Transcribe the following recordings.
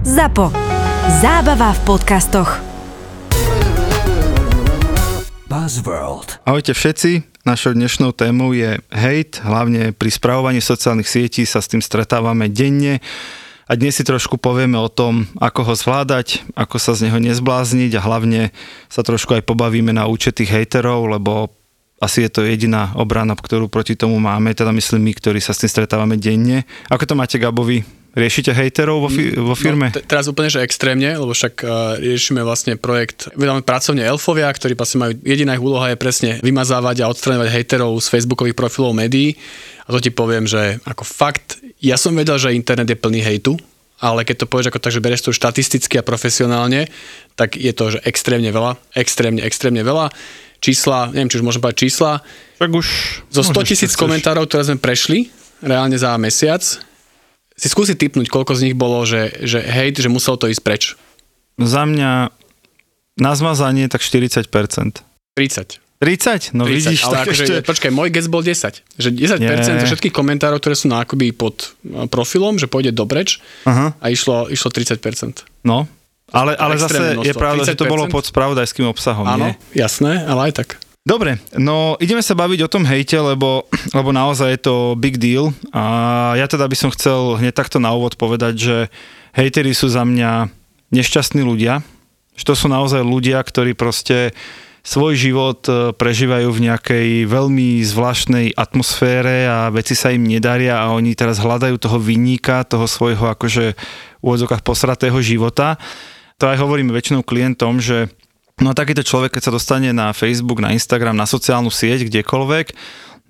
ZAPO. Zábava v podcastoch. Buzzworld. Ahojte všetci, našou dnešnou témou je hate, hlavne pri spravovaní sociálnych sietí sa s tým stretávame denne a dnes si trošku povieme o tom, ako ho zvládať, ako sa z neho nezblázniť a hlavne sa trošku aj pobavíme na účet tých hejterov, lebo asi je to jediná obrana, ktorú proti tomu máme, teda myslím my, ktorí sa s tým stretávame denne. Ako to máte, Gabovi? Riešite hejterov vo, fi- vo firme? No, te- teraz úplne, že extrémne, lebo však uh, riešime vlastne projekt, vydáme pracovne Elfovia, ktorí vlastne majú, jediná ich úloha je presne vymazávať a odstraňovať hejterov z facebookových profilov médií. A to ti poviem, že ako fakt, ja som vedel, že internet je plný hejtu, ale keď to povieš ako tak, že bereš to štatisticky a profesionálne, tak je to, že extrémne veľa, extrémne, extrémne veľa. Čísla, neviem, či už môžem povedať čísla, Tak už... zo 100 môžeš, tisíc komentárov, ktoré sme prešli, reálne za mesiac, si skúsi typnúť, koľko z nich bolo, že, že hejt, že muselo to ísť preč. Za mňa na zmazanie tak 40%. 30. 30? No 30, vidíš, ale tak akože, ešte... počkaj, môj gest bol 10. Že 10% Nie. všetkých komentárov, ktoré sú na akoby pod e, profilom, že pôjde do preč Aha, a išlo, išlo 30%. no. Ale, ale zase Extrémne je množstvo. pravda, že to 30%? bolo pod spravodajským obsahom, Áno, nie? jasné, ale aj tak. Dobre, no ideme sa baviť o tom hejte, lebo, lebo naozaj je to big deal a ja teda by som chcel hneď takto na úvod povedať, že hejteri sú za mňa nešťastní ľudia, že to sú naozaj ľudia, ktorí proste svoj život e, prežívajú v nejakej veľmi zvláštnej atmosfére a veci sa im nedaria a oni teraz hľadajú toho vinníka, toho svojho akože v úvodzokách posratého života. To aj hovorím väčšinou klientom, že No a takýto človek, keď sa dostane na Facebook, na Instagram, na sociálnu sieť, kdekoľvek,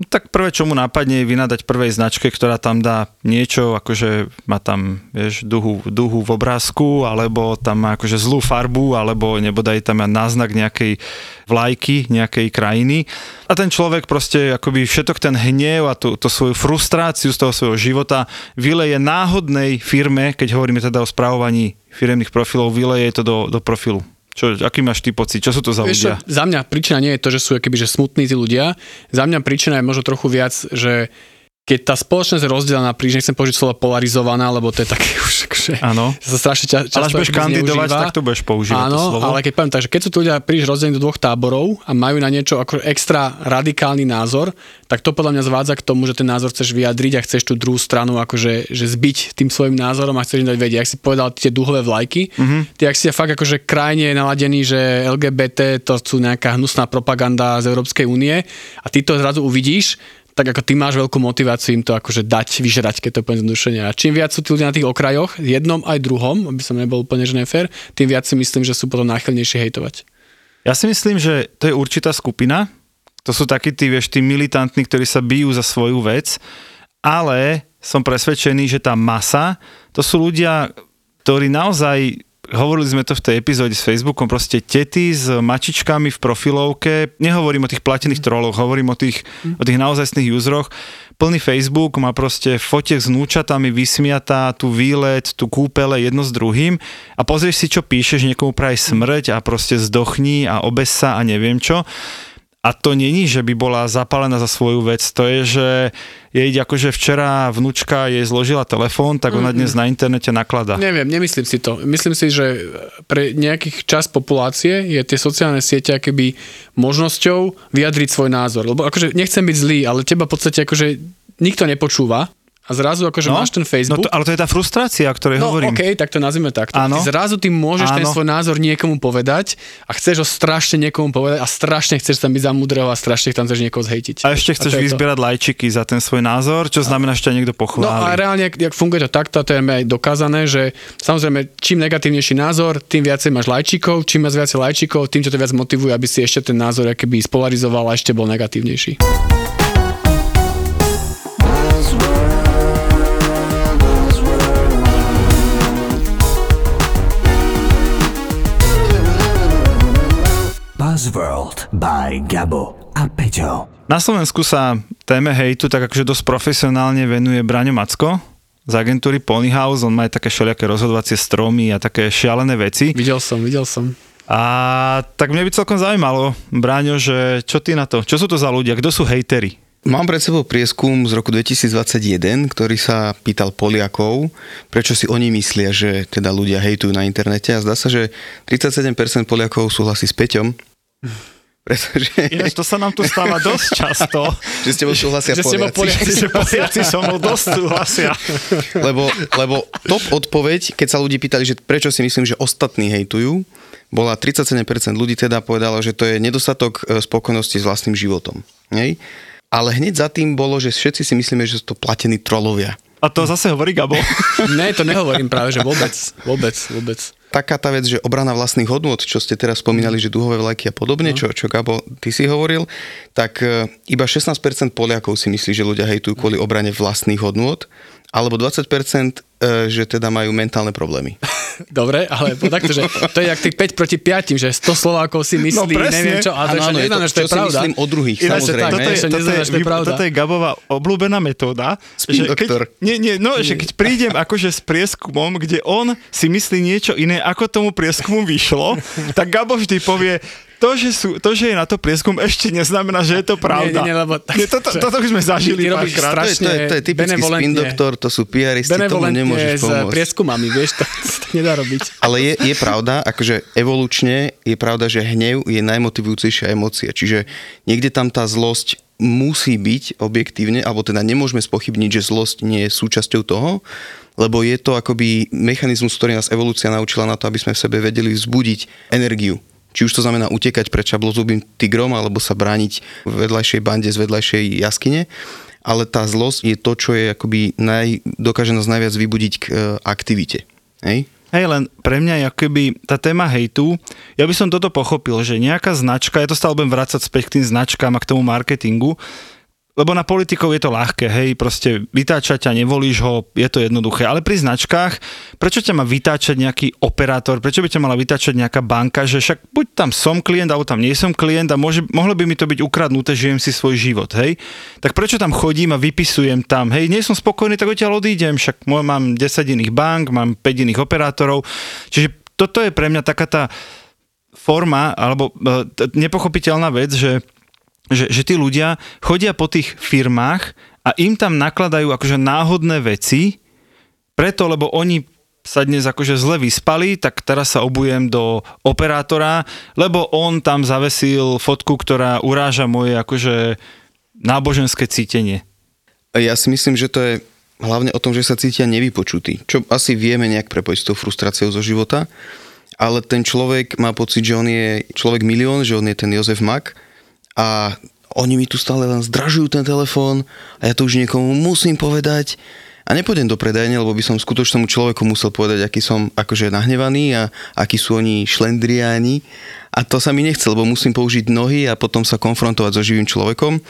no tak prvé, čo mu napadne, je vynadať prvej značke, ktorá tam dá niečo, akože má tam, vieš, duhu, duhu v obrázku, alebo tam má akože zlú farbu, alebo nebodaj tam má náznak nejakej vlajky, nejakej krajiny. A ten človek proste akoby všetok ten hnev a tú, tú svoju frustráciu z toho svojho života vyleje náhodnej firme, keď hovoríme teda o správovaní firemných profilov, vyleje to do, do profilu. Čo, aký máš ty pocit? Čo sú to za Vieš čo, ľudia? za mňa príčina nie je to, že sú keby, že smutní tí ľudia. Za mňa príčina je možno trochu viac, že keď tá spoločnosť je rozdelená príliš, nechcem použiť slovo polarizovaná, lebo to je také už akože, Áno. sa strašne ča, často Ale až budeš akoby kandidovať, zneužíva. tak to budeš používať Áno, to slovo. ale keď poviem tak, že keď sú tu ľudia príliš rozdelení do dvoch táborov a majú na niečo ako extra radikálny názor, tak to podľa mňa zvádza k tomu, že ten názor chceš vyjadriť a chceš tú druhú stranu akože že zbiť tým svojim názorom a chceš im dať vedieť. Ak si povedal tie duhové vlajky, Mhm. mm-hmm. ty ak si fakt akože krajne naladený, že LGBT to sú nejaká hnusná propaganda z Európskej únie a ty to zrazu uvidíš, tak ako ty máš veľkú motiváciu im to akože dať, vyžerať, keď to zjednodušene. A čím viac sú tí ľudia na tých okrajoch, jednom aj druhom, aby som nebol úplne že nefér, tým viac si myslím, že sú potom náchylnejšie hejtovať. Ja si myslím, že to je určitá skupina. To sú takí tí, vieš, tí militantní, ktorí sa bijú za svoju vec, ale som presvedčený, že tá masa, to sú ľudia, ktorí naozaj hovorili sme to v tej epizóde s Facebookom, proste tety s mačičkami v profilovke, nehovorím o tých platených troloch, hovorím o tých, o tých naozajstných useroch, plný Facebook má proste fotiek s núčatami, vysmiatá, tu výlet, tu kúpele, jedno s druhým. A pozrieš si, čo píšeš, niekomu praje smrť a proste zdochni a obes sa a neviem čo. A to není, že by bola zapálená za svoju vec, to je, že jej akože včera vnúčka jej zložila telefón, tak ona dnes na internete nakladá. Neviem, nemyslím si to. Myslím si, že pre nejakých čas populácie je tie sociálne siete keby možnosťou vyjadriť svoj názor. Lebo akože nechcem byť zlý, ale teba v podstate akože nikto nepočúva a zrazu akože máš ten Facebook. No to, ale to je tá frustrácia, o ktorej No hovorím. OK, tak to nazvime takto. Áno. Ty zrazu ty môžeš ten Áno. svoj názor niekomu povedať a chceš ho strašne niekomu povedať a strašne chceš tam byť za múdreho a strašne tam chceš niekoho zhejtiť. A ešte chceš to je to. vyzbierať lajčiky za ten svoj názor, čo znamená, že ťa niekto No pochváli. a reálne, jak, funguje to takto, to je aj dokázané, že samozrejme, čím negatívnejší názor, tým viacej máš lajčikov, čím máš viacej lajčikov, tým ťa to viac motivuje, aby si ešte ten názor keby spolarizoval a ešte bol negatívnejší. Buzzworld by Gabo a Peťo. Na Slovensku sa téme hejtu tak akože dosť profesionálne venuje Braňo Macko z agentúry Ponyhouse, on má aj také všelijaké rozhodovacie stromy a také šialené veci. Videl som, videl som. A tak mne by celkom zaujímalo, Braňo, že čo ty na to? Čo sú to za ľudia? Kto sú hejteri? Mám pred sebou prieskum z roku 2021, ktorý sa pýtal Poliakov, prečo si oni myslia, že teda ľudia hejtujú na internete a zdá sa, že 37% Poliakov súhlasí s Peťom. Pretože... Ináč to sa nám tu stáva dosť často. že ste bol súhlasia Že Poliaci. Že Poliaci so mnou dosť súhlasia. lebo, lebo top odpoveď, keď sa ľudí pýtali, že prečo si myslím, že ostatní hejtujú, bola 37% ľudí teda povedalo, že to je nedostatok e, spokojnosti s vlastným životom. Hej? Ale hneď za tým bolo, že všetci si myslíme, že sú to platení trolovia. A to zase hovorí Gabo. Ne, to nehovorím práve, že vôbec, vôbec, vôbec. Taká tá vec, že obrana vlastných hodnôt, čo ste teraz spomínali, že duhové vlajky a podobne, čo, čo Gabo, ty si hovoril, tak e, iba 16% Poliakov si myslí, že ľudia hejtujú kvôli obrane vlastných hodnôt, alebo 20%, e, že teda majú mentálne problémy. Dobre, ale takto, že to je jak tých 5 proti 5, že 100 Slovákov si myslí, No presne. neviem čo, ešte je to, neznamená, že to čo je si pravda. myslím o druhých, Ináč, samozrejme. tak, toto je, toto, je, že to je pravda. toto je Gabová obľúbená metóda. Spin že doktor. Keď, nie, nie, no, že keď prídem akože s prieskumom, kde on si myslí niečo iné, ako tomu prieskumu vyšlo, tak Gabo vždy povie, to že, sú, to, že je na to prieskum, ešte neznamená, že je to pravda. Nie, nie, lebo tak- nie, toto, toto už sme zažili párkrát. To je, to je, to je typický spin doktor, to sú PRisti, tomu nemôžeš s pomôcť. prieskumami, vieš, to, to nedá robiť. Ale je, je pravda, akože evolučne je pravda, že hnev je najmotivujúcejšia emócia. Čiže niekde tam tá zlosť musí byť objektívne, alebo teda nemôžeme spochybniť, že zlosť nie je súčasťou toho, lebo je to akoby mechanizmus, ktorý nás evolúcia naučila na to, aby sme v sebe vedeli vzbudiť energiu. Či už to znamená utekať pred čablozubým tigrom, alebo sa brániť v vedľajšej bande z vedľajšej jaskyne. Ale tá zlosť je to, čo je akoby naj, dokáže nás najviac vybudiť k e, aktivite. Hej? Hej, len pre mňa je akoby tá téma hejtu, ja by som toto pochopil, že nejaká značka, ja to stále budem vrácať späť k tým značkám a k tomu marketingu, lebo na politikov je to ľahké, hej, proste vytáčať ťa, nevolíš ho, je to jednoduché. Ale pri značkách, prečo ťa má vytáčať nejaký operátor, prečo by ťa mala vytáčať nejaká banka, že však buď tam som klient, alebo tam nie som klient a môže, mohlo by mi to byť ukradnuté, žijem si svoj život, hej. Tak prečo tam chodím a vypisujem tam, hej, nie som spokojný, tak odtiaľ odídem, však mám 10 iných bank, mám 5 iných operátorov, čiže toto je pre mňa taká tá forma, alebo e, nepochopiteľná vec, že že, že tí ľudia chodia po tých firmách a im tam nakladajú akože náhodné veci, preto, lebo oni sa dnes akože zle vyspali, tak teraz sa obujem do operátora, lebo on tam zavesil fotku, ktorá uráža moje akože náboženské cítenie. Ja si myslím, že to je hlavne o tom, že sa cítia nevypočutí. Čo asi vieme nejak prepojiť s tou frustráciou zo života, ale ten človek má pocit, že on je človek milión, že on je ten Jozef Mak a oni mi tu stále len zdražujú ten telefón a ja to už niekomu musím povedať. A nepôjdem do predajne, lebo by som skutočnému človeku musel povedať, aký som akože nahnevaný a akí sú oni šlendriáni. A to sa mi nechce, lebo musím použiť nohy a potom sa konfrontovať so živým človekom.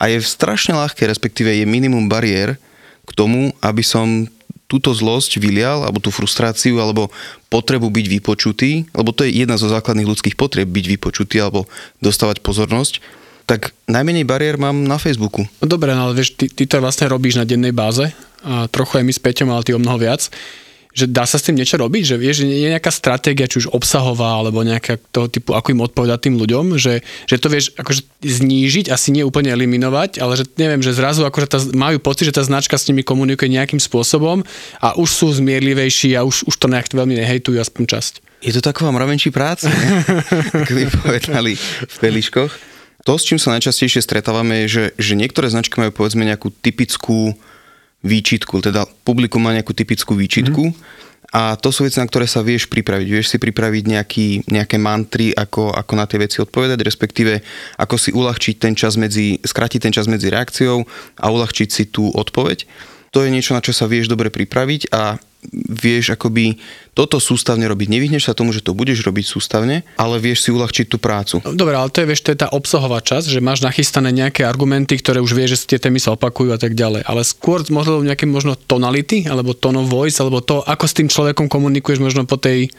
A je strašne ľahké, respektíve je minimum bariér k tomu, aby som túto zlosť vylial, alebo tú frustráciu, alebo potrebu byť vypočutý, lebo to je jedna zo základných ľudských potrieb, byť vypočutý alebo dostávať pozornosť, tak najmenej bariér mám na Facebooku. Dobre, no ale vieš, ty, ty to vlastne robíš na dennej báze a trochu aj my s Peťom, ale ty o mnoho viac že dá sa s tým niečo robiť, že vieš, že je nejaká stratégia, či už obsahová, alebo nejaká toho typu, ako im odpovedať tým ľuďom, že, že to vieš akože znížiť, asi nie úplne eliminovať, ale že neviem, že zrazu akože tá, majú pocit, že tá značka s nimi komunikuje nejakým spôsobom a už sú zmierlivejší a už, už to nejak veľmi nehejtujú aspoň časť. Je to taková mravenčí práca, ako by povedali v peliškoch. To, s čím sa najčastejšie stretávame, je, že, že niektoré značky majú povedzme nejakú typickú výčitku, teda publikum má nejakú typickú výčitku mm-hmm. a to sú veci, na ktoré sa vieš pripraviť. Vieš si pripraviť nejaký, nejaké mantry, ako, ako na tie veci odpovedať, respektíve ako si uľahčiť ten čas medzi, skrátiť ten čas medzi reakciou a uľahčiť si tú odpoveď. To je niečo, na čo sa vieš dobre pripraviť a vieš akoby toto sústavne robiť. Nevyhneš sa tomu, že to budeš robiť sústavne, ale vieš si uľahčiť tú prácu. Dobre, ale to je, vieš, to je tá obsahová časť, že máš nachystané nejaké argumenty, ktoré už vieš, že tie témy sa opakujú a tak ďalej. Ale skôr možno nejaké možno tonality, alebo tone voice, alebo to, ako s tým človekom komunikuješ možno po tej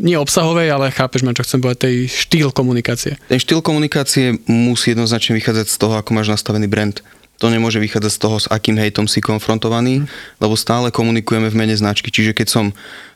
nie obsahovej, ale chápeš ma, čo chcem povedať, tej štýl komunikácie. Ten štýl komunikácie musí jednoznačne vychádzať z toho, ako máš nastavený brand. To nemôže vychádzať z toho, s akým hejtom si konfrontovaný, lebo stále komunikujeme v mene značky. Čiže keď som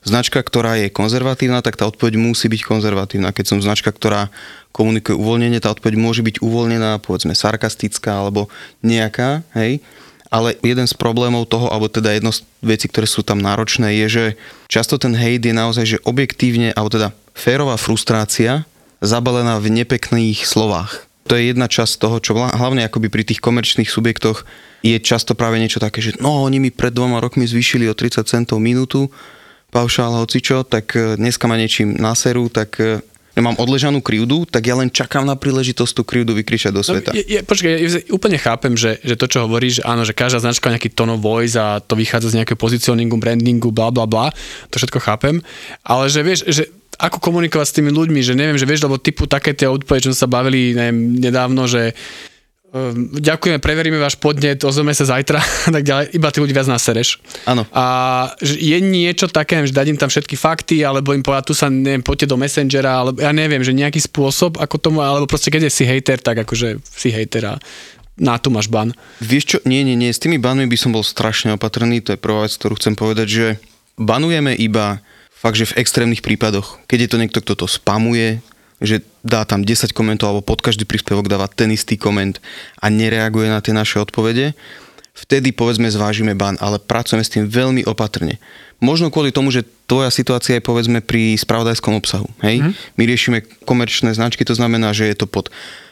značka, ktorá je konzervatívna, tak tá odpoveď musí byť konzervatívna. Keď som značka, ktorá komunikuje uvoľnenie, tá odpoveď môže byť uvoľnená, povedzme sarkastická alebo nejaká, hej. Ale jeden z problémov toho, alebo teda jedno z vecí, ktoré sú tam náročné, je, že často ten hejt je naozaj, že objektívne, alebo teda férová frustrácia, zabalená v nepekných slovách to je jedna časť toho, čo hlavne akoby pri tých komerčných subjektoch je často práve niečo také, že no oni mi pred dvoma rokmi zvýšili o 30 centov minútu, paušál hocičo, tak e, dneska ma niečím naserú, tak ja mám odležanú krivdu, tak ja len čakám na príležitosť tú krivdu vykričať do no, sveta. No, je, je, počkaj, ja úplne chápem, že, že to, čo hovoríš, áno, že každá značka má nejaký tone of voice a to vychádza z nejakého pozicioningu, brandingu, bla bla bla, to všetko chápem, ale že vieš, že ako komunikovať s tými ľuďmi, že neviem, že vieš, lebo typu také tie odpovede, čo sa bavili neviem, nedávno, že ďakujeme, preveríme váš podnet, ozveme sa zajtra a tak ďalej, iba ty ľudí viac nasereš. Áno. A je niečo také, že dať im tam všetky fakty, alebo im povedať, tu sa, neviem, poďte do Messengera, alebo ja neviem, že nejaký spôsob, ako tomu, alebo proste keď je si hater, tak akože si hater a na tu máš ban. Vieš čo, nie, nie, nie, s tými banmi by som bol strašne opatrný, to je prvá vec, ktorú chcem povedať, že banujeme iba fakt, že v extrémnych prípadoch, keď je to niekto, kto to spamuje, že dá tam 10 komentov alebo pod každý príspevok dáva ten istý koment a nereaguje na tie naše odpovede, vtedy povedzme zvážime ban, ale pracujeme s tým veľmi opatrne. Možno kvôli tomu, že tvoja situácia je povedzme pri spravodajskom obsahu. Hej? Mm. My riešime komerčné značky, to znamená, že je to pod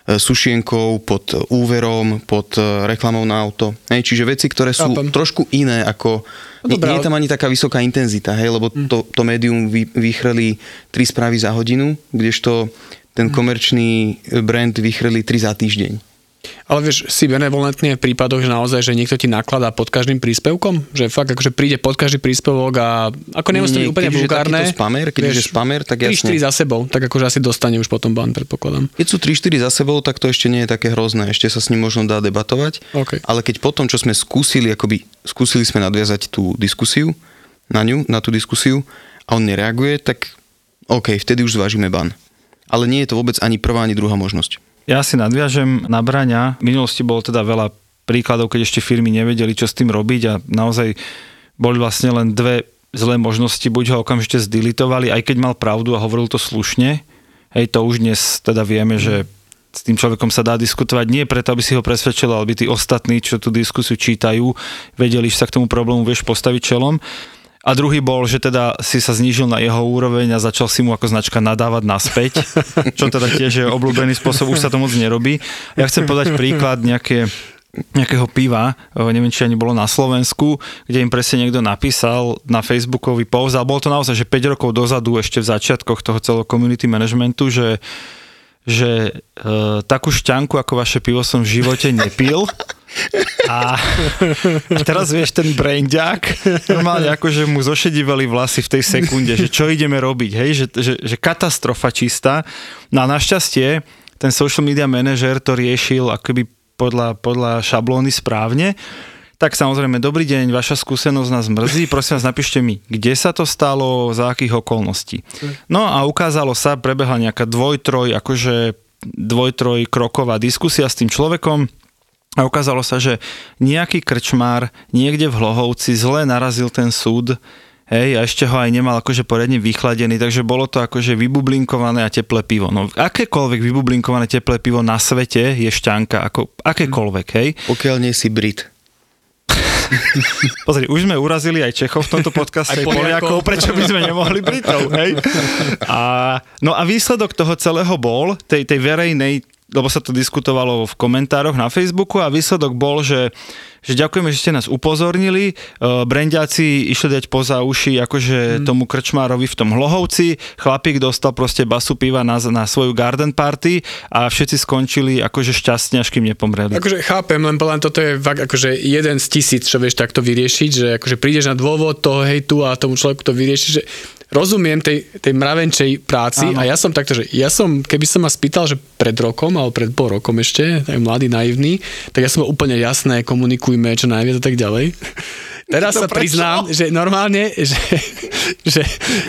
sušienkou, pod úverom, pod e, reklamou na auto. Hej, čiže veci, ktoré sú Chápem. trošku iné ako... No, nie, nie je tam ani taká vysoká intenzita, hej, lebo mm. to, to médium vy, vychreli tri správy za hodinu, kdežto ten mm. komerčný brand vychreli tri za týždeň. Ale vieš, si benevolentný v prípadoch, že naozaj, že niekto ti nakladá pod každým príspevkom? Že fakt akože príde pod každý príspevok a ako nemusí to úplne vulgárne. Keď spamer, keď vieš, je spamer, tak jasne. 3-4 za sebou, tak akože asi dostane už potom ban, predpokladám. Keď sú 3-4 za sebou, tak to ešte nie je také hrozné, ešte sa s ním možno dá debatovať. Okay. Ale keď potom, čo sme skúsili, akoby skúsili sme nadviazať tú diskusiu, na ňu, na tú diskusiu a on nereaguje, tak OK, vtedy už zvážime ban. Ale nie je to vôbec ani prvá, ani druhá možnosť. Ja si nadviažem na Braňa. V minulosti bolo teda veľa príkladov, keď ešte firmy nevedeli, čo s tým robiť a naozaj boli vlastne len dve zlé možnosti, buď ho okamžite zdilitovali, aj keď mal pravdu a hovoril to slušne. Hej, to už dnes teda vieme, že s tým človekom sa dá diskutovať nie preto, aby si ho presvedčil, ale aby tí ostatní, čo tú diskusiu čítajú, vedeli, že sa k tomu problému vieš postaviť čelom. A druhý bol, že teda si sa znížil na jeho úroveň a začal si mu ako značka nadávať naspäť, čo teda tiež je obľúbený spôsob, už sa to moc nerobí. Ja chcem podať príklad nejaké nejakého piva, neviem, či ani bolo na Slovensku, kde im presne niekto napísal na Facebookový post, a bolo to naozaj, že 5 rokov dozadu, ešte v začiatkoch toho celého community managementu, že že e, takú šťanku ako vaše pivo som v živote nepil. A, a teraz vieš, ten brainďák, normálne ako, že mu zošedívali vlasy v tej sekunde, že čo ideme robiť, hej, že, že, že katastrofa čistá. No a našťastie ten social media manažer to riešil akoby podľa, podľa šablóny správne. Tak samozrejme, dobrý deň, vaša skúsenosť nás mrzí, prosím vás, napíšte mi, kde sa to stalo, za akých okolností. No a ukázalo sa, prebehla nejaká dvoj-troj, akože dvoj-troj kroková diskusia s tým človekom, a ukázalo sa, že nejaký krčmár niekde v Hlohovci zle narazil ten súd, hej, a ešte ho aj nemal akože poriadne vychladený, takže bolo to akože vybublinkované a teplé pivo. No akékoľvek vybublinkované teplé pivo na svete je šťanka, ako akékoľvek, hej. Pokiaľ nie si Brit. Pozri, už sme urazili aj Čechov v tomto podcaste, aj Poliakov, prečo by sme nemohli Britov, hej? A, no a výsledok toho celého bol, tej, tej verejnej lebo sa to diskutovalo v komentároch na Facebooku a výsledok bol, že, že ďakujeme, že ste nás upozornili. Uh, Brendiaci išli dať poza uši akože mm. tomu krčmárovi v tom hlohovci. Chlapík dostal proste basu piva na, na svoju garden party a všetci skončili akože šťastne, až kým nepomreli. Akože chápem, len podľa toto je fakt akože jeden z tisíc, čo vieš takto vyriešiť, že akože prídeš na dôvod toho hejtu a tomu človeku to vyrieši, že rozumiem tej, tej mravenčej práci Áno. a ja som takto, že ja som, keby som ma spýtal, že pred rokom, alebo pred pol rokom ešte, tak mladý, naivný, tak ja som úplne jasné, komunikujme čo najviac a tak ďalej. Teraz sa prečo? priznám, že normálne, že, že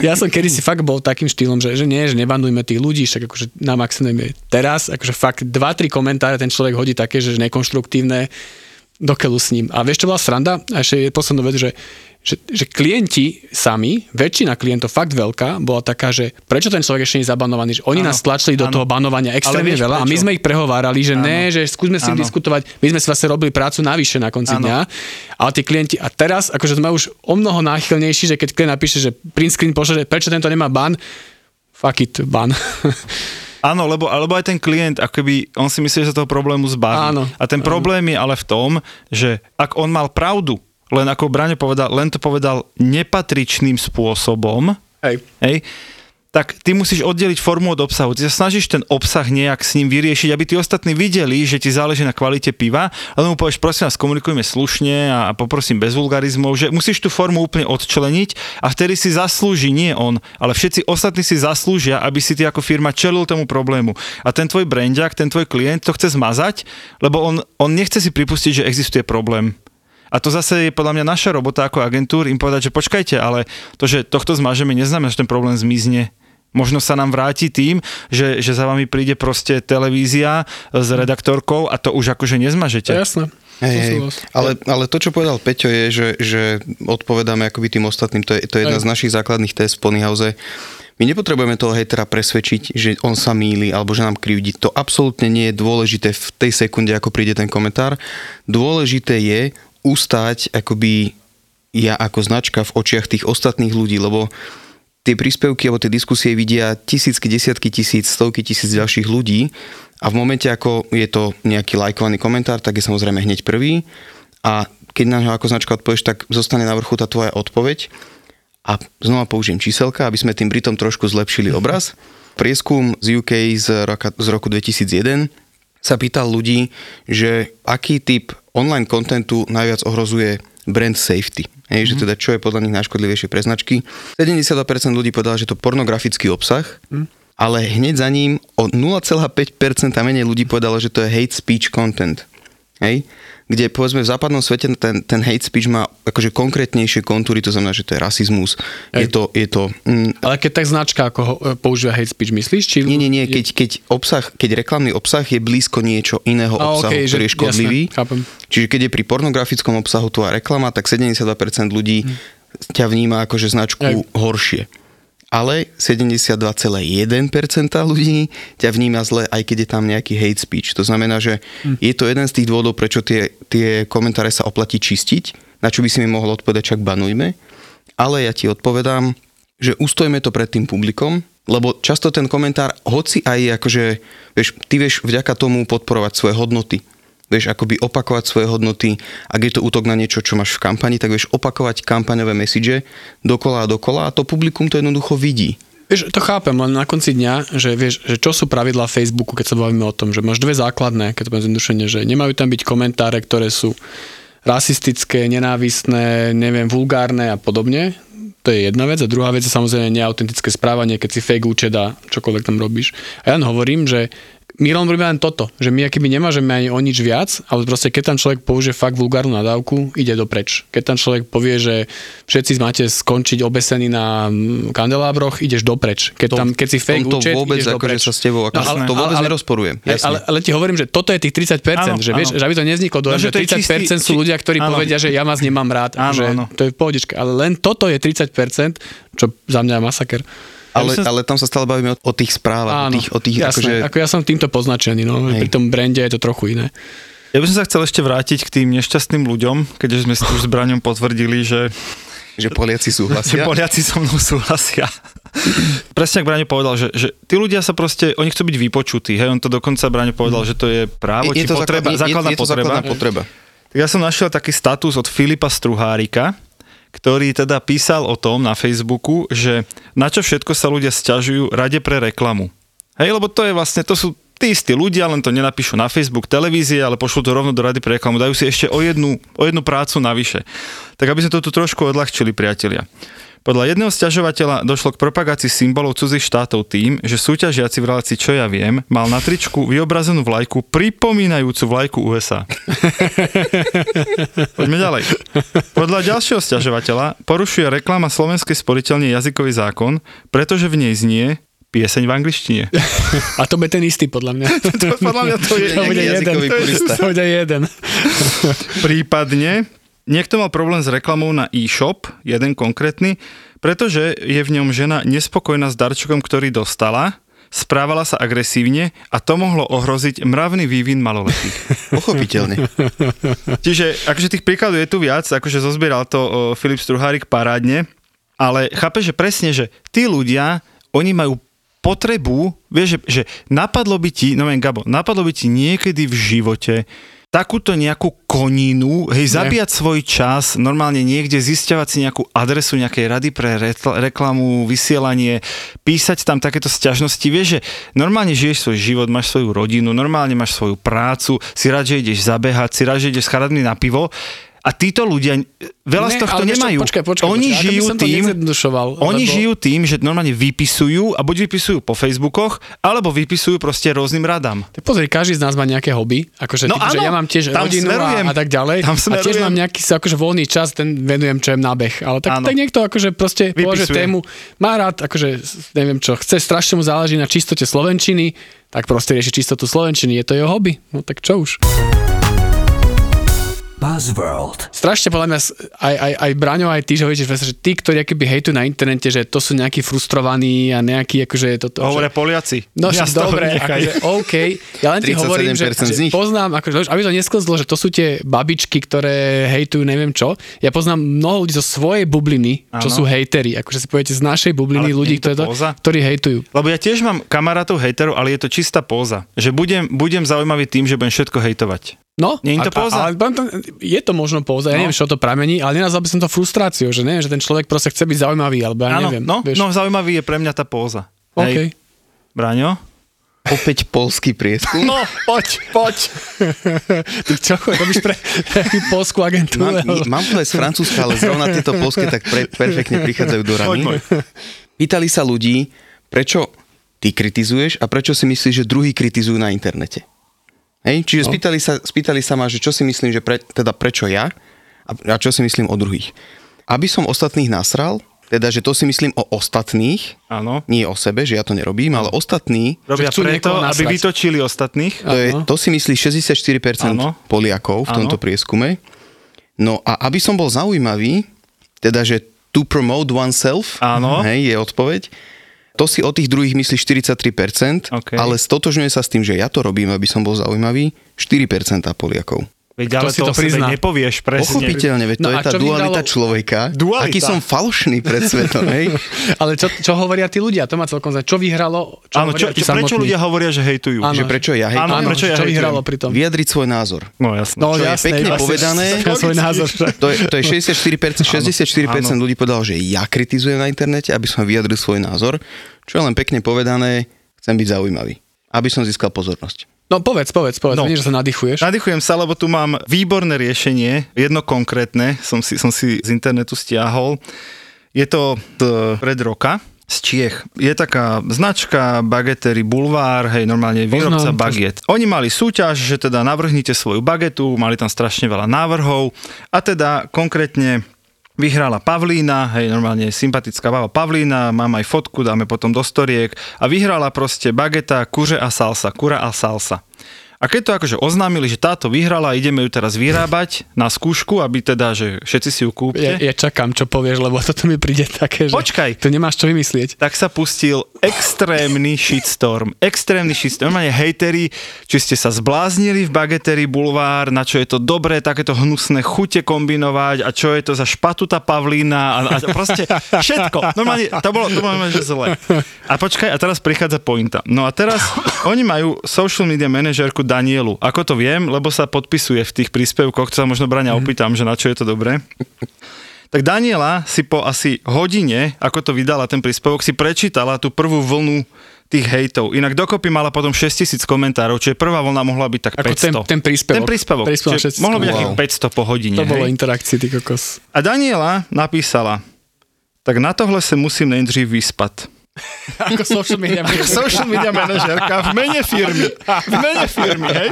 ja som kedysi fakt bol takým štýlom, že, že nie, že nebandujme tých ľudí, však akože na maximum teraz, akože fakt dva, tri komentáre ten človek hodí také, že nekonštruktívne, do keľu s ním. A vieš, čo bola sranda? A ešte je poslednú vec, že, že, že klienti sami, väčšina klientov, fakt veľká, bola taká, že prečo ten človek ešte nie je zabanovaný, že oni Áno, nás tlačili do áno. toho banovania extrémne vieš veľa a my prečo? sme ich prehovárali, že ne, že skúsme s tým Áno. diskutovať. My sme si vlastne robili prácu navyše na konci Áno. dňa, ale tí klienti, a teraz akože sme už o mnoho náchylnejší, že keď klient napíše, že print screen pošle, že prečo tento nemá ban, fuck it, ban. Áno, lebo, alebo aj ten klient, akoby, on si myslí, že sa toho problému zbaví. Áno, A ten problém je ale v tom, že ak on mal pravdu, len ako Braňo povedal, len to povedal nepatričným spôsobom, Hej. hej, tak ty musíš oddeliť formu od obsahu. Ty sa snažíš ten obsah nejak s ním vyriešiť, aby tí ostatní videli, že ti záleží na kvalite piva, ale mu povieš, prosím vás, komunikujme slušne a, a poprosím bez vulgarizmov, že musíš tú formu úplne odčleniť a vtedy si zaslúži, nie on, ale všetci ostatní si zaslúžia, aby si ty ako firma čelil tomu problému. A ten tvoj brandiak, ten tvoj klient to chce zmazať, lebo on, on nechce si pripustiť, že existuje problém. A to zase je podľa mňa naša robota ako agentúr im povedať, že počkajte, ale to, že tohto zmažeme, neznamená, že ten problém zmizne. Možno sa nám vráti tým, že, že za vami príde proste televízia s redaktorkou a to už akože nezmažete. jasné. Hej, hej. Ale, ale to, čo povedal Peťo, je, že, že odpovedáme akoby tým ostatným. To je, to je jedna Hej. z našich základných test v Ponyhouse. My nepotrebujeme toho hejtera presvedčiť, že on sa míli alebo že nám krivdí. To absolútne nie je dôležité v tej sekunde, ako príde ten komentár. Dôležité je ustať akoby ja ako značka v očiach tých ostatných ľudí, lebo tie príspevky alebo tie diskusie vidia tisícky, desiatky tisíc, stovky tisíc ďalších ľudí a v momente, ako je to nejaký lajkovaný komentár, tak je samozrejme hneď prvý. A keď na ňo ako značka odpovieš, tak zostane na vrchu tá tvoja odpoveď. A znova použijem číselka, aby sme tým Britom trošku zlepšili obraz. Prieskum z UK z, roka, z roku 2001 sa pýtal ľudí, že aký typ online kontentu najviac ohrozuje brand safety. Hej, že teda čo je podľa nich najškodlivejšie pre značky. 72% ľudí povedalo, že to pornografický obsah, ale hneď za ním o 0,5% menej ľudí povedalo, že to je hate speech content. Hej? Kde povedzme v západnom svete ten, ten hate speech má akože konkrétnejšie kontúry, to znamená, že to je rasizmus, je Hej. to, je to mm, Ale keď tak značka ako ho, e, používa hate speech, myslíš? Či... nie, nie, nie, keď, keď, obsah, keď reklamný obsah je blízko niečo iného A, obsahu, okej, ktorý že- je škodlivý. jasné, chápem. Čiže keď je pri pornografickom obsahu tvoja reklama, tak 72% ľudí ťa vníma ako že značku Hej. horšie. Ale 72,1% ľudí ťa vníma zle, aj keď je tam nejaký hate speech. To znamená, že je to jeden z tých dôvodov, prečo tie, tie komentáre sa oplatí čistiť, na čo by si mi mohol odpovedať, čak banujme. Ale ja ti odpovedám, že ustojme to pred tým publikom, lebo často ten komentár, hoci aj akože, vieš, ty vieš vďaka tomu podporovať svoje hodnoty. Vieš, akoby opakovať svoje hodnoty. Ak je to útok na niečo, čo máš v kampani, tak vieš opakovať kampaňové message dokola a dokola a to publikum to jednoducho vidí. Vieš, to chápem, len na konci dňa, že vieš, že čo sú pravidlá Facebooku, keď sa bavíme o tom, že máš dve základné, keď to poviem zjednodušene, že nemajú tam byť komentáre, ktoré sú rasistické, nenávistné, neviem, vulgárne a podobne. To je jedna vec. A druhá vec je samozrejme neautentické správanie, keď si fake účet a čokoľvek tam robíš. A ja len hovorím, že my len robíme len toto, že my akýby nemážeme ani o nič viac, ale proste keď tam človek použije fakt vulgárnu nadávku, ide dopreč. Keď tam človek povie, že všetci máte skončiť obesení na mm, kandelábroch, ideš dopreč. Keď, tam, keď si fake účet, vôbec ideš akože dopreč. sa s tebou ako- to vôbec nerozporujem, Hej, jasne. Ale, ale ti hovorím, že toto je tých 30%, Áno, že, vieš, áno. že aby to nevzniklo do, No, že že to je 30% čistý- sú ľudia, ktorí áno. povedia, že ja vás nemám rád. Áno, že áno. To je v pohodičke. Ale len toto je 30%, čo za mňa je masaker. Ale, som- ale tam sa stále bavíme o, o tých správach, o Áno, tých, o tých jasné. akože... Ako ja som týmto poznačený, no. Hej. Pri tom brande je to trochu iné. Ja by som sa chcel ešte vrátiť k tým nešťastným ľuďom, keďže sme si už s Braňom potvrdili, že, že Poliaci že súhlasia. Poliaci so mnou súhlasia. Presne ako Braňo povedal, že, že tí ľudia sa proste, oni chcú byť vypočutí. Hej, on to dokonca Braňo povedal, že to je právo, či to potreba, základ- základná je, je to potreba. základná potreba. Ja som našiel taký status od Filipa Struhárika, ktorý teda písal o tom na Facebooku, že na čo všetko sa ľudia sťažujú rade pre reklamu. Hej, lebo to je vlastne, to sú tí istí ľudia, len to nenapíšu na Facebook televízie, ale pošlú to rovno do rady pre reklamu, dajú si ešte o jednu, o jednu prácu navyše. Tak aby sme to tu trošku odľahčili, priatelia. Podľa jedného sťažovateľa došlo k propagácii symbolov cudzích štátov tým, že súťažiaci v relácii Čo ja viem mal na tričku vyobrazenú vlajku pripomínajúcu vlajku USA. Poďme ďalej. Podľa ďalšieho sťažovateľa porušuje reklama Slovenskej sporiteľne jazykový zákon, pretože v nej znie pieseň v angličtine. A to bude ten istý, podľa mňa. to, podľa mňa to je To nejaký jeden. To bude jeden. Prípadne niekto mal problém s reklamou na e-shop, jeden konkrétny, pretože je v ňom žena nespokojná s darčekom, ktorý dostala, správala sa agresívne a to mohlo ohroziť mravný vývin maloletých. Pochopiteľne. Čiže akože tých príkladov je tu viac, akože zozbieral to o, Filip Struhárik parádne, ale chápe, že presne, že tí ľudia, oni majú potrebu, vieš, že, že napadlo by ti, no len Gabo, napadlo by ti niekedy v živote takúto nejakú koninu, hej, Nie. zabíjať svoj čas, normálne niekde zisťovať si nejakú adresu nejakej rady pre retl- reklamu, vysielanie, písať tam takéto sťažnosti, vieš, že normálne žiješ svoj život, máš svoju rodinu, normálne máš svoju prácu, si rád, že ideš zabehať, si rád, že ideš s charadmi na pivo a títo ľudia veľa z Ne, tohto ale vieš čo, nemajú. počkaj, počkaj, oni počkaj, žijú tým, oni lebo- žijú tým, že normálne vypisujú a buď vypisujú po Facebookoch, alebo vypisujú proste rôznym radám. Tak pozri, každý z nás má nejaké hobby, akože No no, typ, že áno, ja mám tiež rodinu smerujem. a, a tak ďalej. Tam a tiež mám nejaký akože voľný čas, ten venujem čo jem na beh. Ale tak, Áno. tak niekto akože proste považuje tému, má rád, akože neviem čo, chce strašne mu záleží na čistote Slovenčiny, tak proste rieši čistotu Slovenčiny, je to jeho hobby. No tak čo už. Buzzworld. Strašne podľa mňa aj, aj, aj Braňo, aj ty, že hovoríš, že tí, ktorí akoby hejtujú na internete, že to sú nejakí frustrovaní a nejakí akože to, to To hovoria že, Poliaci. No Ja dobre, akože OK. Ja len ti hovorím, že, 37% z že poznám, akože, aby to nesklzlo, že to sú tie babičky, ktoré hejtujú neviem čo. Ja poznám mnoho ľudí zo svojej bubliny, čo Áno. sú hejteri. Akože si poviete z našej Ale bubliny ľudí, je to ktorí, to, póza? ktorí hejtujú. Lebo ja tiež mám kamarátov hejterov, ale je to čistá póza. Že budem, budem zaujímavý tým, že budem všetko hejtovať. No, Nie je to póza? Ale je to možno póza, ja No. neviem, čo to pramení, ale nenazval by som to frustráciou, že ne, že ten človek proste chce byť zaujímavý, alebo ja Áno, neviem. no, vieš. no zaujímavý je pre mňa tá póza. OK. Braňo? Opäť polský prieskum. No, poď, poď. Ty čo, robíš pre polskú agentúru? Mám, nie, mám to aj z Francúzska, ale zrovna tieto polské tak pre, perfektne prichádzajú do rany. poď. Pýtali sa ľudí, prečo ty kritizuješ a prečo si myslíš, že druhí kritizujú na internete. Hej? Čiže no. spýtali, sa, spýtali sa ma, že čo si myslím, že pre, teda prečo ja a, a čo si myslím o druhých. Aby som ostatných nasral, teda že to si myslím o ostatných, Áno. nie o sebe, že ja to nerobím, ale ostatní, Robia chcú preto, aby vytočili ostatných. to, je, to si myslí 64% Áno. Poliakov v tomto Áno. prieskume. No a aby som bol zaujímavý, teda že to promote oneself, Áno. hej, je odpoveď, to si o tých druhých myslí 43%, OK. ale stotožňuje sa s tým, že ja to robím, aby som bol zaujímavý, 4% Poliakov. Veď ale si to, to o sebe prizná. nepovieš presne. Pochopiteľne, veď to No je tá dualita vyhralo- človeka. Dualita. Aký som falšný pred svetom, hej? Ale čo, čo hovoria tí ľudia? To ma celkom zaujímavé. Čo vyhralo? Čo Áno, čo, čo, prečo ľudia hovoria, že hejtujú? Áno. Že prečo ja, hej? Áno, Áno, prečo ja čo hejtujem? vyhralo pri tom? Vyjadriť svoj názor. No jasné. No Čo je jasné, pekne iba si- povedané. svoj názor. To je, to je 64%, 64% ľudí povedalo, že ja kritizujem na internete, aby som vyjadril svoj názor. Čo je len pekne povedané, chcem byť zaujímavý. Aby som získal pozornosť. No povedz, povedz, povedz. No. Nie, že sa nadýchuješ. Nadýchujem sa, lebo tu mám výborné riešenie, jedno konkrétne, som si, som si z internetu stiahol. Je to z pred roka, z Čiech. Je taká značka Bagetery Bulvár, hej, normálne výrobca Poznám, baget. Oni mali súťaž, že teda navrhnite svoju bagetu, mali tam strašne veľa návrhov a teda konkrétne Vyhrala Pavlína, hej, normálne sympatická baba Pavlína, mám aj fotku, dáme potom do storiek a vyhrala proste bageta, kuře a salsa, kura a salsa. A keď to akože oznámili, že táto vyhrala, ideme ju teraz vyrábať na skúšku, aby teda, že všetci si ju kúpte, Ja, ja čakám, čo povieš, lebo toto mi príde také, že... Počkaj. To nemáš čo vymyslieť. tak sa pustil extrémny shitstorm. Extrémny shitstorm. Normálne hejteri, či ste sa zbláznili v Bagetery Bulvár, na čo je to dobré takéto hnusné chute kombinovať a čo je to za špatuta Pavlína a, a proste všetko. Normálne, to bolo, to bolo že zle. A počkaj, a teraz prichádza pointa. No a teraz oni majú social media manažerku Danielu. Ako to viem, lebo sa podpisuje v tých príspevkoch, to sa možno Braňa opýtam, že na čo je to dobré. Tak Daniela si po asi hodine, ako to vydala ten príspevok, si prečítala tú prvú vlnu tých hejtov. Inak dokopy mala potom 6000 komentárov, čiže prvá vlna mohla byť tak Ako 500. ten- ten príspevok. Ten príspevok. Príspevok čiže 600. mohlo byť Wow. nejakých 500 po hodine. To bolo interakcie, ty kokos. A Daniela napísala, tak na tohle se musím nejdřív vyspat. Ako social media manažer. social media manažerka v mene firmy. V mene firmy, hej?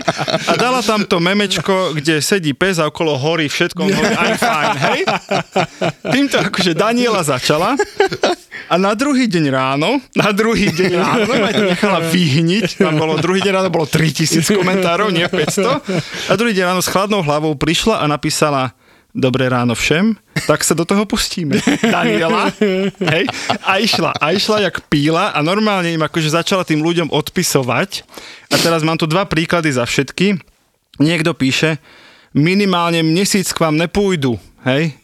A dala tam to memečko, kde sedí pes a okolo horí všetko, on hovorí, I'm fine, hej? Týmto akože Daniela začala a na druhý deň ráno, na druhý deň ráno, normálne to nechala vyhniť, tam bolo, druhý deň ráno bolo 3000 komentárov, nie 500. A druhý deň ráno s chladnou hlavou prišla a napísala, Dobré ráno všem, tak sa do toho pustíme. Daniela, hej, a išla, a išla jak píla a normálne im akože začala tým ľuďom odpisovať. A teraz mám tu dva príklady za všetky. Niekto píše, minimálne mesíc k vám nepôjdu, hej,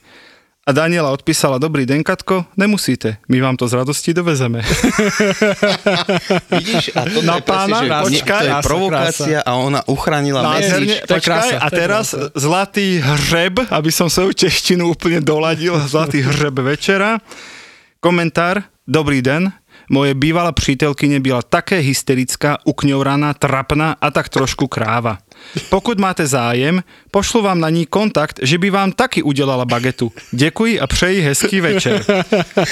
a Daniela odpísala, dobrý deň, Katko, nemusíte, my vám to z radosti dovezeme. Vidíš, a to Na je presne, pána, že počkaj, to je krása, provokácia a ona uchránila Nádherne, message. to je počkaj, krása, a to je teraz krása. zlatý hřeb, aby som svoju češtinu úplne doladil, zlatý hřeb večera. Komentár, dobrý den, moje bývalá přítelkyně byla také hysterická, ukňouraná, trapná a tak trošku kráva. Pokud máte zájem, pošlu vám na ní kontakt, že by vám taky udělala bagetu. Děkuji a přeji hezký večer.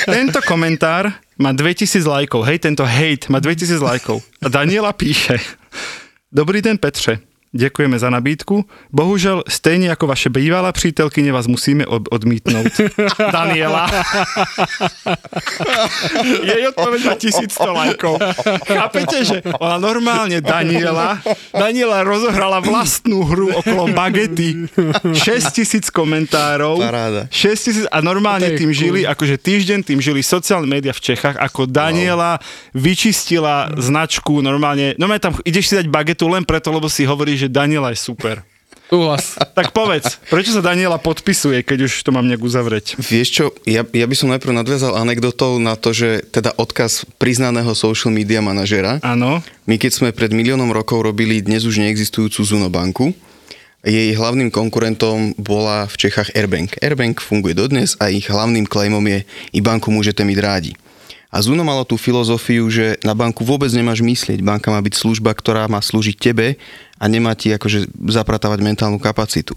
Tento komentár má 2000 lajkov, hej, tento hate má 2000 lajkov. A Daniela píše, Dobrý den Petře, děkujeme za nabídku. Bohužel stejně jako vaše bývalá přítelkyně vás musíme od- odmítnout. Daniela. Jej odpoveď má 1100 lajkov. Chápete, že ona normálne Daniela, Daniela rozohrala vlastnú hru okolo bagety. 6000 komentárov. Paráda. 6000 a normálne tým žili, akože týždeň tým žili sociálne médiá v Čechách, ako Daniela vyčistila značku normálne, normálne tam ideš si dať bagetu len preto, lebo si hovorí, že Daniela je super. Súhlas. Tak povedz, prečo sa Daniela podpisuje, keď už to mám nejak uzavrieť? Vieš čo, ja, ja by som najprv nadviazal anekdotou na to, že teda odkaz priznaného social media manažera. Áno, My keď sme pred miliónom rokov robili dnes už neexistujúcu Zuno banku, jej hlavným konkurentom bola v Čechách Airbank. Airbank funguje dodnes a ich hlavným claimom je i banku môžete mať rádi. A Zuno malo tú filozofiu, že na banku vôbec nemáš myslieť. Banka má byť služba, ktorá má slúžiť tebe a nemá ti akože zapratávať mentálnu kapacitu.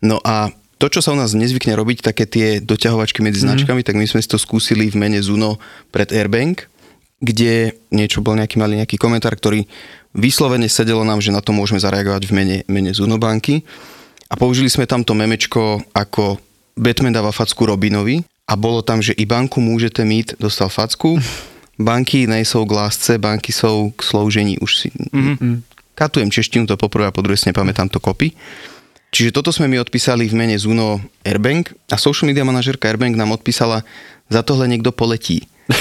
No a to, čo sa u nás nezvykne robiť, také tie doťahovačky medzi značkami, tak my sme si to skúsili v mene Zuno pred Airbank, kde niečo bol nejaký malý nejaký komentár, ktorý vyslovene sedelo nám, že na to môžeme zareagovať v mene, mene Zuno banky. A použili sme tam to memečko ako Batman dáva facku Robinovi a bolo tam, že i banku môžete mít, dostal facku, banky nejsou k lásce, banky sú k sloužení. Už si mm-hmm. Katujem češtinu to poprvé a po druhé si nepamätám to kopy. Čiže toto sme mi odpísali v mene Zuno Airbank a social media manažerka Airbank nám odpísala, za tohle niekto poletí.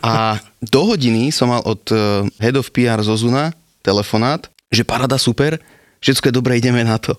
a do hodiny som mal od eh, head of PR zo Zuna telefonát, že parada super, všetko je dobré, ideme na to.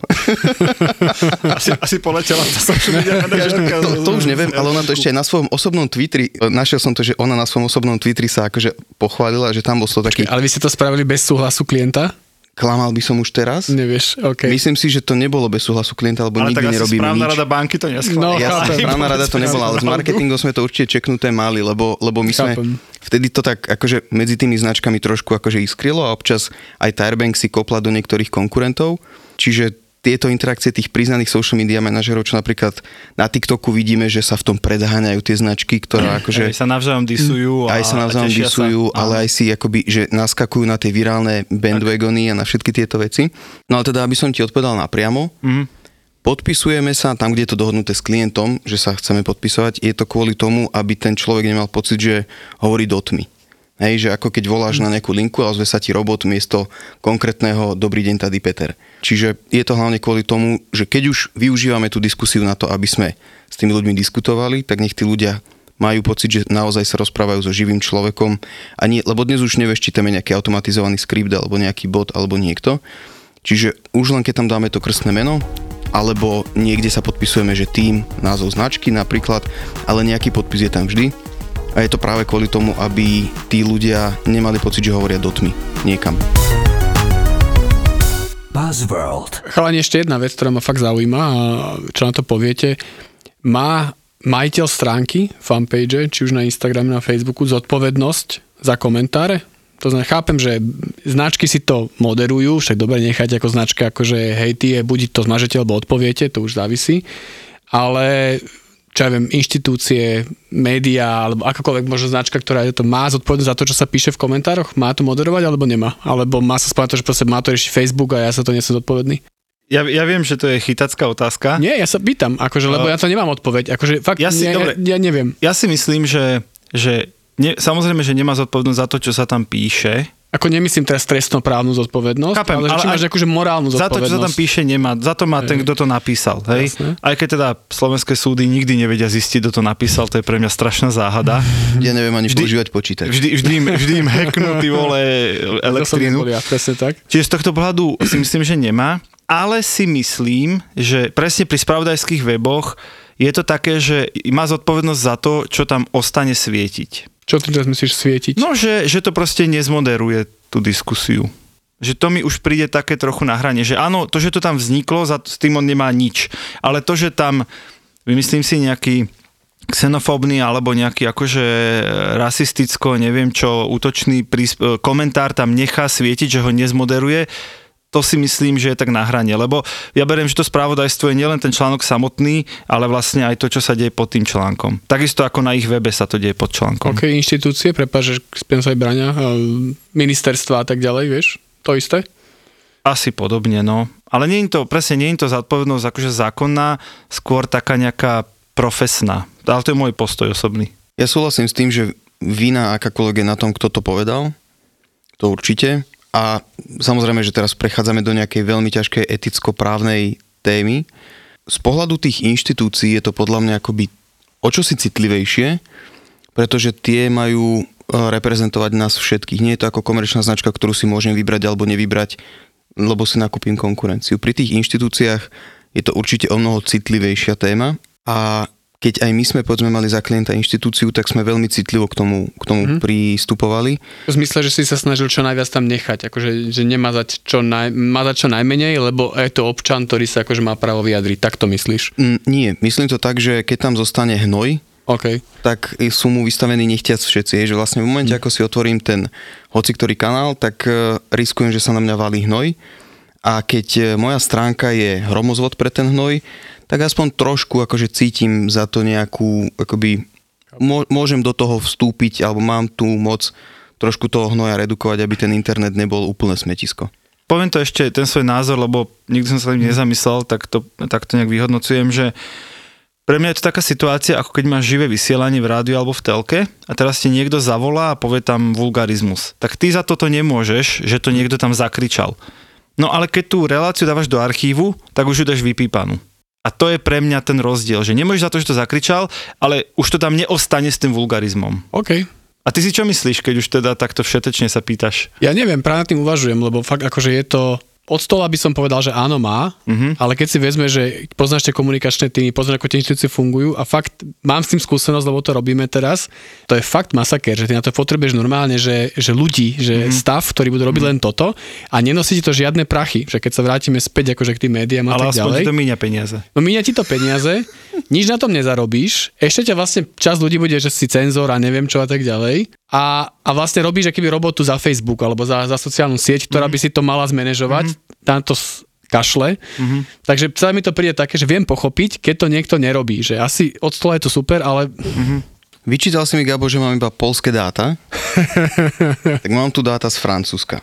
asi, asi poletela media manažerka. to, to už neviem, ale ona to ešte aj na svojom osobnom Twitteri, našiel som to, že ona na svojom osobnom Twitteri sa akože pochválila, že tam bol to taký, Ale vy ste to spravili bez súhlasu klienta? Klamal by som už teraz. Nevieš, OK. Myslím si, že to nebolo bez súhlasu klienta, lebo Ale tak nikdy asi nerobíme správna nič. rada banky to No, neschválila. Jasné, chápem. správna rada to nebola, ale s marketingom sme to určite čeknuté mali, lebo, lebo my sme Chápem. vtedy to tak akože medzi tými značkami trošku akože iskrilo a občas aj Tirebank si kopla do niektorých konkurentov, čiže tieto interakcie tých priznaných social media manažerov, čo napríklad na TikToku vidíme, že sa v tom predháňajú tie značky, ktoré akože Aj sa navzájom disujú. A, aj sa navzájom disujú, sa. ale aj si akoby, že naskakujú na tie virálne bandwagony a na všetky tieto veci. No ale teda, aby som ti odpovedal napriamo, Mhm. podpisujeme sa tam, kde je to dohodnuté s klientom, že sa chceme podpisovať, je to kvôli tomu, aby ten človek nemal pocit, že hovorí do tmy. Hej, že ako keď voláš na nejakú linku a ozve sa ti robot miesto konkrétneho dobrý deň tady Peter. Čiže je to hlavne kvôli tomu, že keď už využívame tú diskusiu na to, aby sme s tými ľuďmi diskutovali, tak nech tí ľudia majú pocit, že naozaj sa rozprávajú so živým človekom a nie, lebo dnes už nevieš, či tam je nejaký automatizovaný skript alebo nejaký bot alebo niekto. Čiže už len keď tam dáme to krstné meno, alebo niekde sa podpisujeme, že tým, názov značky napríklad, ale nejaký podpis je tam vždy. A je to práve kvôli tomu, aby tí ľudia nemali pocit, že hovoria do tmy niekam. Buzzworld. Chalani, ešte jedna vec, ktorá ma fakt zaujíma a čo na to poviete. Má majiteľ stránky, fanpage, či už na Instagrame, na Facebooku, zodpovednosť za komentáre? To znamená, chápem, že značky si to moderujú, však dobre nechať ako značka, akože hej, ty, buď to zmažete, alebo odpoviete, to už závisí. Ale čo ja viem, inštitúcie, médiá, alebo akákoľvek možno značka, ktorá to má zodpovednosť za to, čo sa píše v komentároch, má to moderovať alebo nemá? Alebo má sa spomínať to, že proste má to riešiť Facebook a ja sa to nesem zodpovedný? Ja, ja viem, že to je chytacká otázka. Nie, ja sa pýtam, akože, lebo ja to nemám odpoveď. Akože fakt, Ja si- ja, dobre. ja, ja neviem. Ja si myslím, že, že ne, samozrejme, že nemá zodpovednosť za to, čo sa tam píše. Ako nemyslím teraz trestnoprávnu zodpovednosť, Chápem, ale, že ale či máš aj- akože morálnu Za to, zodpovednosť. čo sa tam píše, nemá. Za to má ten, kto to napísal. Hej? Jasné. Aj keď teda slovenské súdy nikdy nevedia zistiť, kto to napísal, to je pre mňa strašná záhada. Ja neviem ani Vždy- používať počítač. Vždy, vždy, im, vždy im hacknú ty vole elektrínu. ja, presne tak. Čiže z tohto pohľadu si myslím, že nemá, ale si myslím, že presne pri spravodajských weboch je to také, že má zodpovednosť za to, čo tam ostane svietiť. Čo ty teraz myslíš svietiť? No, že, že to proste nezmoderuje tú diskusiu. Že to mi už príde také trochu na hrane, že áno, to, že to tam vzniklo, za, s tým on nemá nič. Ale to, že tam, vymyslím si nejaký xenofóbny alebo nejaký akože rasisticko, neviem čo, útočný prísp- e, komentár tam nechá svietiť, že ho nezmoderuje, to si myslím, že je tak na hrane, lebo ja beriem, že to spravodajstvo je nielen ten článok samotný, ale vlastne aj to, čo sa deje pod tým článkom. Takisto ako na ich webe sa to deje pod článkom. OK, inštitúcie, prepáč, že spiem sa aj braňa, ministerstva a tak ďalej, vieš? To isté? Asi podobne, no. Ale nie je to, presne nie je to zodpovednosť akože zákonná, skôr taká nejaká profesná. Ale to je môj postoj osobný. Ja súhlasím s tým, že vina akákoľvek je na tom, kto to povedal. To určite. A samozrejme, že teraz prechádzame do nejakej veľmi ťažkej eticko-právnej témy. Z pohľadu tých inštitúcií je to podľa mňa akoby o čosi citlivejšie, pretože tie majú e, reprezentovať nás všetkých. Nie je to ako komerčná značka, ktorú si môžem vybrať alebo nevybrať, lebo si nakúpim konkurenciu. Pri tých inštitúciách je to určite o mnoho citlivejšia téma a keď aj my sme povedzme mali za klienta inštitúciu, tak sme veľmi citlivo k tomu, k tomu mm-hmm. pristupovali. V zmysle, že si sa snažil čo najviac tam nechať, akože že nemazať čo, naj, mazať čo najmenej, lebo je to občan, ktorý sa akože má právo vyjadriť. Tak to myslíš? Mm, nie, myslím to tak, že keď tam zostane hnoj, OK. tak sú mu vystavení nechtiac všetci. Že vlastne v momente, ako si otvorím ten hoci ktorý kanál, tak e, riskujem, že sa na mňa valí hnoj. A keď e, moja stránka je hromozvod pre ten hnoj, tak aspoň trošku akože cítim za to nejakú, akoby, mô- môžem do toho vstúpiť, alebo mám tú moc trošku toho hnoja redukovať, aby ten internet nebol úplne smetisko. Poviem to ešte, ten svoj názor, lebo nikdy som sa tým nezamyslel, tak to, tak to nejak vyhodnocujem, že pre mňa je to taká situácia, ako keď máš živé vysielanie v rádiu alebo v telke a teraz ti niekto zavolá a povie tam vulgarizmus. Tak ty za toto nemôžeš, že to niekto tam zakričal. No ale keď tú reláciu dávaš do archívu, tak už ju dáš vypípanú. A to je pre mňa ten rozdiel, že nemôžeš za to, že to zakričal, ale už to tam neostane s tým vulgarizmom. OK. A ty si čo myslíš, keď už teda takto všetečne sa pýtaš? Ja neviem, práve nad tým uvažujem, lebo fakt akože je to... Od stola by som povedal, že áno má, Mhm. ale keď si vezme, že poznáš tie komunikačné týmy, poznáš, ako tie inštitúcie fungujú a fakt mám s tým skúsenosť, lebo to robíme teraz, to je fakt masaker, že ty na to potrebuješ normálne, že, že ľudí, že Mhm. stav, ktorý budú robiť len toto a nenosí ti to žiadne prachy, že keď sa vrátime späť akože k tým médiám a Ale tak ďalej. ti to míňa peniaze. No míňa ti to peniaze, nič na tom nezarobíš, ešte ťa vlastne čas ľudí bude, že si cenzor a neviem čo a tak ďalej. A, a vlastne robíš akýby robotu za Facebook alebo za, za sociálnu sieť, ktorá by si to mala zmanéžovať, mm-hmm. Tam to s- kašle. Mm-hmm. Takže celé mi to príde také, že viem pochopiť, keď to niekto nerobí, že asi od stola je to super, ale Vyčítal si mi, Gabo, že mám iba polské dáta. tak mám tu dáta z Francúzska.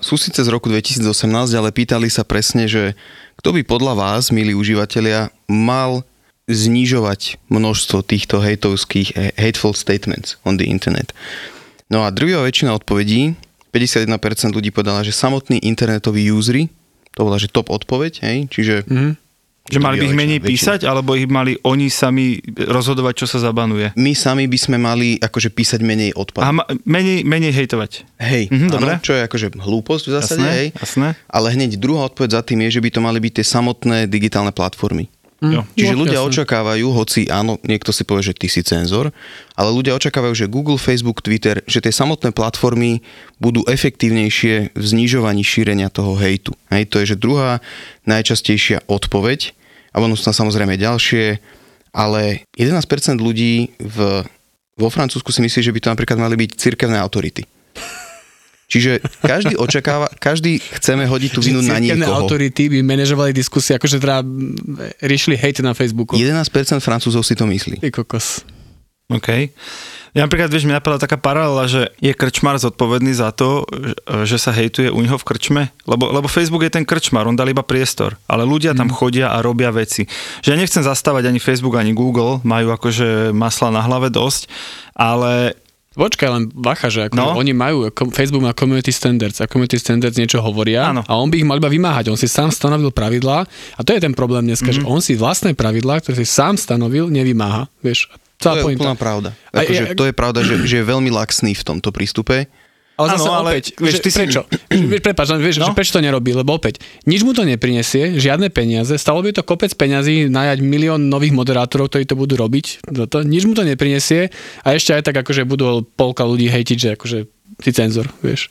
Sú síce z roku 2018, ale pýtali sa presne, že kto by podľa vás, milí užívateľia, mal znižovať množstvo týchto hejtovských hateful statements on the internet. No a druhá väčšina odpovedí, 51% ľudí povedala, že samotní internetoví usery, to bola, že top odpoveď, hej, čiže mm-hmm. Že mali by ich menej väčšina. písať, alebo ich mali oni sami rozhodovať, čo sa zabanuje? My sami by sme mali akože písať menej odpad. A ma, menej, menej hejtovať. Hej, Mhm, áno, dobre. čo je akože hlúposť v zásade, Jasné, hej. jasné. Ale hneď druhá odpoveď za tým je, že by to mali byť tie samotné digitálne platformy. Jo. Čiže No, ľudia jasné. očakávajú, hoci áno, niekto si povie, že ty si cenzor, ale ľudia očakávajú, že Google, Facebook, Twitter, že tie samotné platformy budú efektívnejšie v znižovaní šírenia toho hejtu. Hej, to je, že druhá najčastejšia odpoveď, a ono sú tam samozrejme ďalšie, ale 11% ľudí v, vo Francúzsku si myslí, že by to napríklad mali byť cirkevné autority. Čiže každý očakáva, každý chceme hodiť tú vinu na niekoho. autority by manažovali diskusie, akože teda riešili hate na Facebooku. 11% Francúzov si to myslí. Ty kokos. OK. Ja napríklad, vieš, mi napadla taká paralela, že je krčmar zodpovedný za to, že sa hejtuje u neho v krčme, lebo, lebo Facebook je ten krčmar, on dal iba priestor, ale ľudia tam chodia a robia veci. Že ja nechcem zastávať ani Facebook, ani Google, majú akože masla na hlave dosť, ale Počkaj, len bacha, že ako No. oni majú, Facebook má community standards a community standards niečo hovoria Áno. a on by ich mal iba vymáhať. On si sám stanovil pravidlá a to je ten problém dneska, Mhm. mm-hmm. že on si vlastné pravidlá, ktoré si sám stanovil, nevymáha. Vieš, To je pointa. úplná pravda. Akože, to je pravda, že, že je veľmi laxný v tomto prístupe. Ale zase ale opäť, vieš, vieš, ty si- prečo? vieš, prepáč, vieš, No. že prečo to nerobí? Lebo opäť, nič mu to neprinesie, žiadne peniaze, stalo by to kopec peňazí, najať milión nových moderátorov, ktorí to budú robiť, toto, nič mu to neprinesie a ešte aj tak akože budú polka ľudí hejtiť, že akože si cenzor, vieš.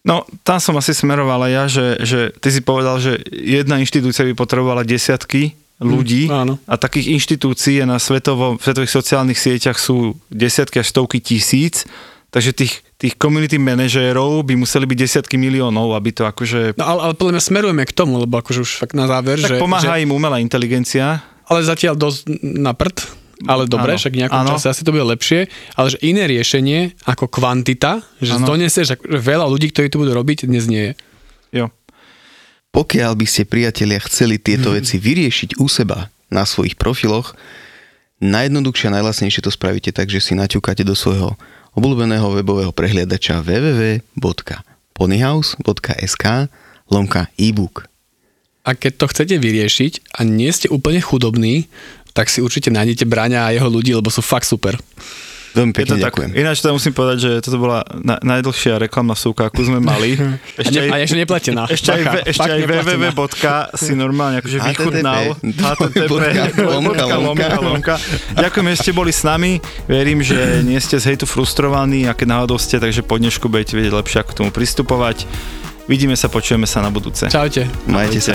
No, tam som asi smeroval aj ja, že, že ty si povedal, že jedna inštitúcia by potrebovala desiatky ľudí Mm, áno. a takých inštitúcií je na svetovo, v svetových sociálnych sieťach sú desiatky až stovky tisíc, takže tých, tých community manažérov by museli byť desiatky miliónov, aby to akože... No ale, ale podľa mňa smerujeme k tomu, lebo akože už fakt na záver, tak že, pomáha že... im umelá inteligencia. Ale zatiaľ dosť na prd, ale dobre, Áno, však v nejakom áno. čase asi to bude lepšie, ale že iné riešenie ako kvantita, že Áno. donesieš akože veľa ľudí, ktorí to budú robiť, dnes nie je. Jo. Pokiaľ by ste, priatelia, chceli tieto veci vyriešiť u seba na svojich profiloch, najjednoduchšie a najlasnejšie to spravíte tak, že si naťukáte do svojho obľúbeného webového prehliadača www.ponyhouse.sk lomka e-book. A keď to chcete vyriešiť a nie ste úplne chudobní, tak si určite nájdete Braňa a jeho ľudí, lebo sú fakt super. Veľmi Je to pekne tak. ďakujem. Ináč teda musím povedať, že toto bola na, najdlhšia reklamná súka, akú sme mali. A, ne, a ešte neplatená. Ešte aj, ešte aj www. si normálne akože vychutnal. Ďakujem, že ste boli s nami. Verím, že nie ste z hejtu frustrovaní a keď náhodou ste, takže po dnešku budete vedieť lepšie, ako k tomu pristupovať. Vidíme sa, počujeme sa na budúce. Čaute. Majte sa.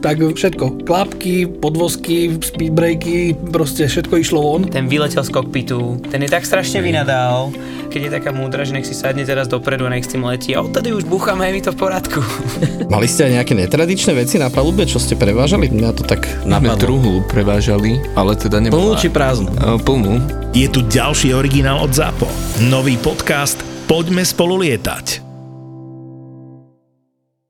Tak všetko, klapky, podvozky, speedbreaky, proste všetko išlo von. Ten vyletel z kokpitu, ten je tak strašne vynadal, keď je taká múdra, že nech si sadne teraz dopredu a nech s tým letí a odtedy už búchame, je mi to v poriadku. Mali ste aj nejaké netradičné veci na palube, čo ste prevážali? Mňa to tak napadlo. druhú prevážali, ale teda Plnú nebola... či prázdnu? E, Plnú. Je tu ďalší originál od ZAPO. Nový podcast Poďme spolu lietať.